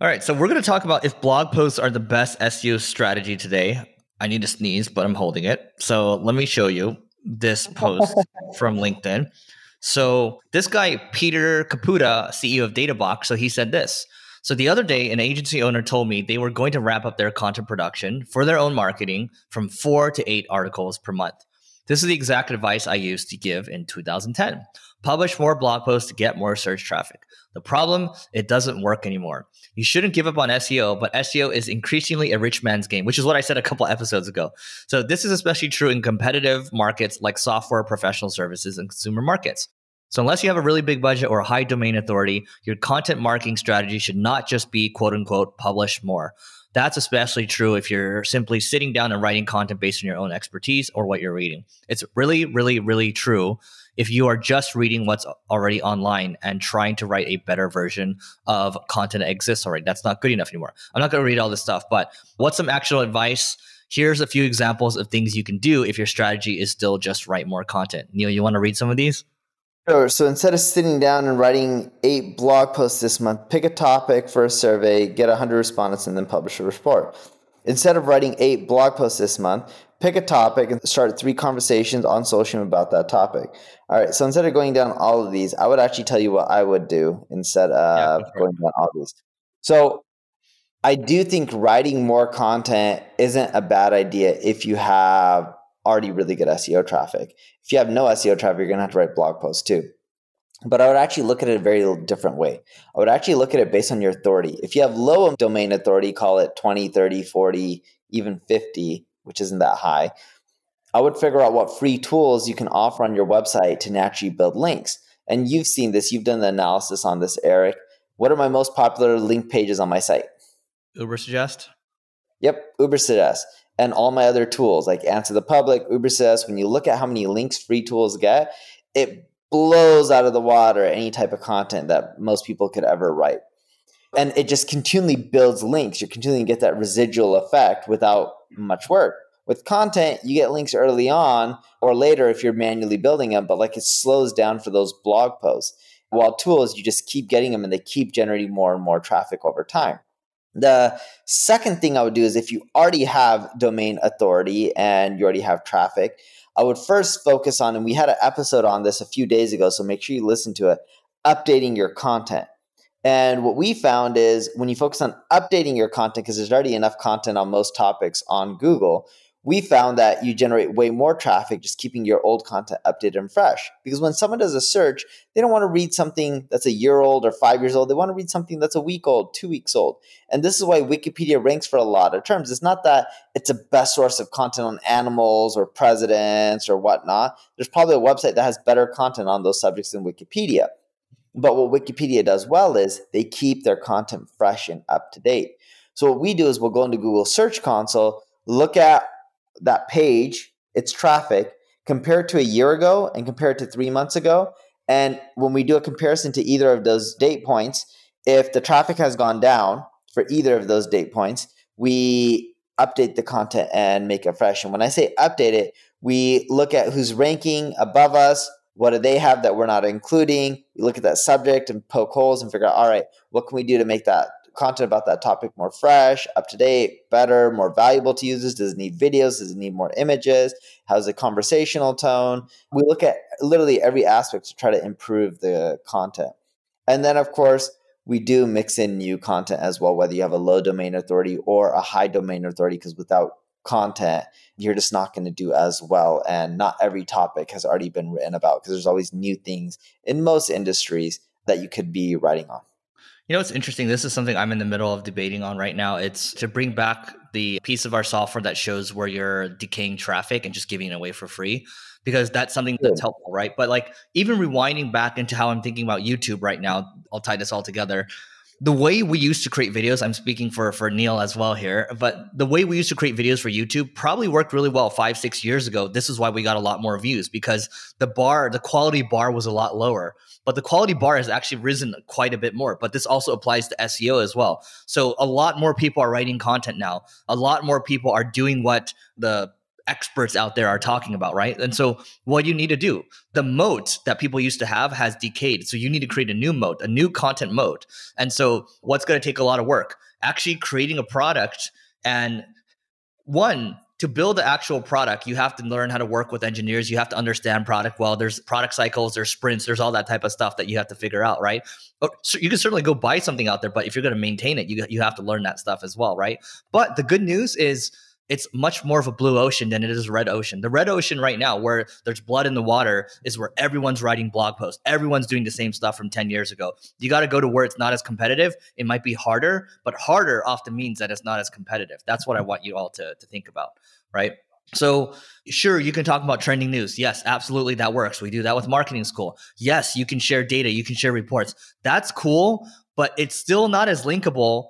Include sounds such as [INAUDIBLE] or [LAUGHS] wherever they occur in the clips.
All right, so we're going to talk about if blog posts are the best SEO strategy today. I need to sneeze, but I'm holding it. So let me show you this post [LAUGHS] from LinkedIn. So this guy, Peter Caputa, CEO of Databox, so he said this. So the other day, an agency owner told me they were going to wrap up their content production for their own marketing from four to eight articles per month. This is the exact advice I used to give in 2010. Publish more blog posts to get more search traffic. The problem, it doesn't work anymore. You shouldn't give up on SEO, but SEO is increasingly a rich man's game, which is what I said a couple [LAUGHS] episodes ago. So this is especially true in competitive markets like software, professional services, and consumer markets. So unless you have a really big budget or a high domain authority, your content marketing strategy should not just be quote unquote publish more. That's especially true if you're simply sitting down and writing content based on your own expertise or what you're reading. It's really, really, really true if you are just reading what's already online and trying to write a better version of content that exists already. That's not good enough anymore. I'm not going to read all this stuff, but what's some actual advice? Here's a few examples of things you can do if your strategy is still just write more content. Neil, you want to read some of these? Sure. So instead of sitting down and writing eight blog posts this month, pick a topic for a survey, get 100 respondents, and then publish a report. Instead of writing eight blog posts this month, pick a topic and start three conversations on social about that topic. All right. So instead of going down all of these, I would actually tell you what I would do instead of yeah, going down all these. So I do think writing more content isn't a bad idea if you have already really good SEO traffic. If you have no SEO traffic, you're going to have to write blog posts too. But I would actually look at it a very different way. I would actually look at it based on your authority. If you have low domain authority, call it 20, 30, 40, even 50, which isn't that high, I would figure out what free tools you can offer on your website to naturally build links. And you've seen this, you've done the analysis on this, Eric. What are my most popular link pages on my site? Ubersuggest? Yep, Ubersuggest. And all my other tools like Answer the Public, Ubersuggest. When you look at how many links free tools get, it blows out of the water any type of content that most people could ever write. And it just continually builds links. You're continuing to get that residual effect without much work. With content, you get links early on or later if you're manually building them, but like it slows down for those blog posts. While tools, you just keep getting them and they keep generating more and more traffic over time. The second thing I would do is if you already have domain authority and you already have traffic, I would first focus on, and we had an episode on this a few days ago, so make sure you listen to it, updating your content. And what we found is when you focus on updating your content, because there's already enough content on most topics on Google, we found that you generate way more traffic just keeping your old content updated and fresh. Because when someone does a search, they don't want to read something that's a year old or five years old. They want to read something that's a week old, two weeks old. And this is why Wikipedia ranks for a lot of terms. It's not that it's a best source of content on animals or presidents or whatnot. There's probably a website that has better content on those subjects than Wikipedia. But what Wikipedia does well is they keep their content fresh and up to date. So what we do is we'll go into Google Search Console, look at that page, its traffic, compared to a year ago and compared to three months ago. And when we do a comparison to either of those date points, if the traffic has gone down for either of those date points, we update the content and make it fresh. And when I say update it, we look at who's ranking above us, what do they have that we're not including? We look at that subject and poke holes and figure out, all right, what can we do to make that content about that topic more fresh, up to date, better, more valuable to users? Does it need videos? Does it need more images? How's the conversational tone? We look at literally every aspect to try to improve the content. And then, of course, we do mix in new content as well, whether you have a low domain authority or a high domain authority, because without content, you're just not going to do as well. And not every topic has already been written about because there's always new things in most industries that you could be writing on. You know, it's interesting. This is something I'm in the middle of debating on right now. It's to bring back the piece of our software that shows where you're decaying traffic and just giving it away for free because that's something that's helpful, right? But like even rewinding back into how I'm thinking about YouTube right now, I'll tie this all together the way we used to create videos i'm speaking for for neil as well here but the way we used to create videos for youtube probably worked really well five six years ago. This is why we got a lot more views because the bar the quality bar was a lot lower but the quality bar has actually risen quite a bit more but this also applies to seo as well. So a lot more people are writing content now. A lot more people are doing what the experts out there are talking about, right? And so, what you need to do, the moat that people used to have has decayed. So, you need to create a new moat, a new content moat. And so, what's going to take a lot of work? Actually, creating a product and one, to build the actual product, you have to learn how to work with engineers. You have to understand product well. There's product cycles, there's sprints, there's all that type of stuff that you have to figure out, right? So you can certainly go buy something out there, but if you're going to maintain it, you you have to learn that stuff as well, right? But the good news is it's much more of a blue ocean than it is a red ocean. The red ocean right now, where there's blood in the water, is where everyone's writing blog posts. Everyone's doing the same stuff from 10 years ago. You got to go to where it's not as competitive. It might be harder, but harder often means that it's not as competitive. That's what I want you all to, to think about, right? So, sure, you can talk about trending news. Yes, absolutely, that works. We do that with marketing school. Yes, you can share data, you can share reports. That's cool, but it's still not as linkable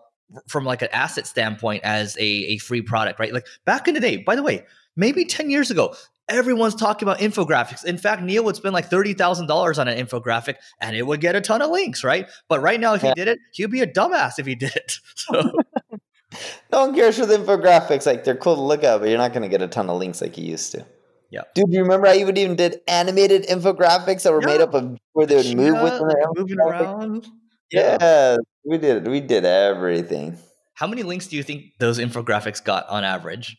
from like an asset standpoint as a, a free product, right? Like back in the day, by the way, maybe 10 years ago, everyone's talking about infographics. In fact, Neil would spend like $30,000 on an infographic and it would get a ton of links, right? But right now, if he did it, he'd be a dumbass if he did it. [LAUGHS] So. [LAUGHS] no one cares for the infographics. Like they're cool to look at, but you're not going to get a ton of links like you used to. Yeah. Dude, you remember I even even did animated infographics that were yeah. made up of where they would yeah, move with them? Moving around. Yeah. yeah, we did. We did everything. How many links do you think those infographics got on average?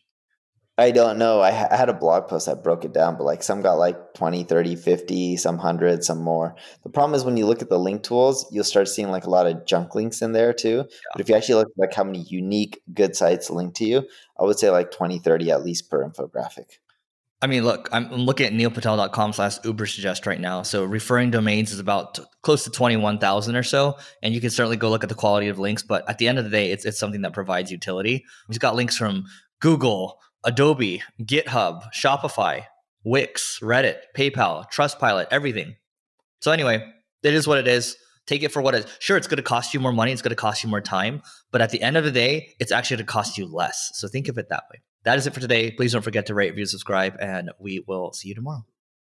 I don't know. I, ha- I, had a blog post that broke it down, but like some got like 20, 30, 50, some 100, some more. The problem is when you look at the link tools, you'll start seeing like a lot of junk links in there too. Yeah. But if you actually look at like how many unique good sites link to you, I would say like 20, 30 at least per infographic. I mean, look, I'm looking at neilpatel.com slash Ubersuggest right now. So referring domains is about t- close to 21,000 or so. And you can certainly go look at the quality of links. But at the end of the day, it's, it's something that provides utility. We've got links from Google, Adobe, GitHub, Shopify, Wix, Reddit, PayPal, Trustpilot, everything. So anyway, it is what it is. Take it for what it is. Sure, it's going to cost you more money. It's going to cost you more time. But at the end of the day, it's actually going to cost you less. So think of it that way that is it for today. Please don't forget to rate, review, subscribe, and we will see you tomorrow.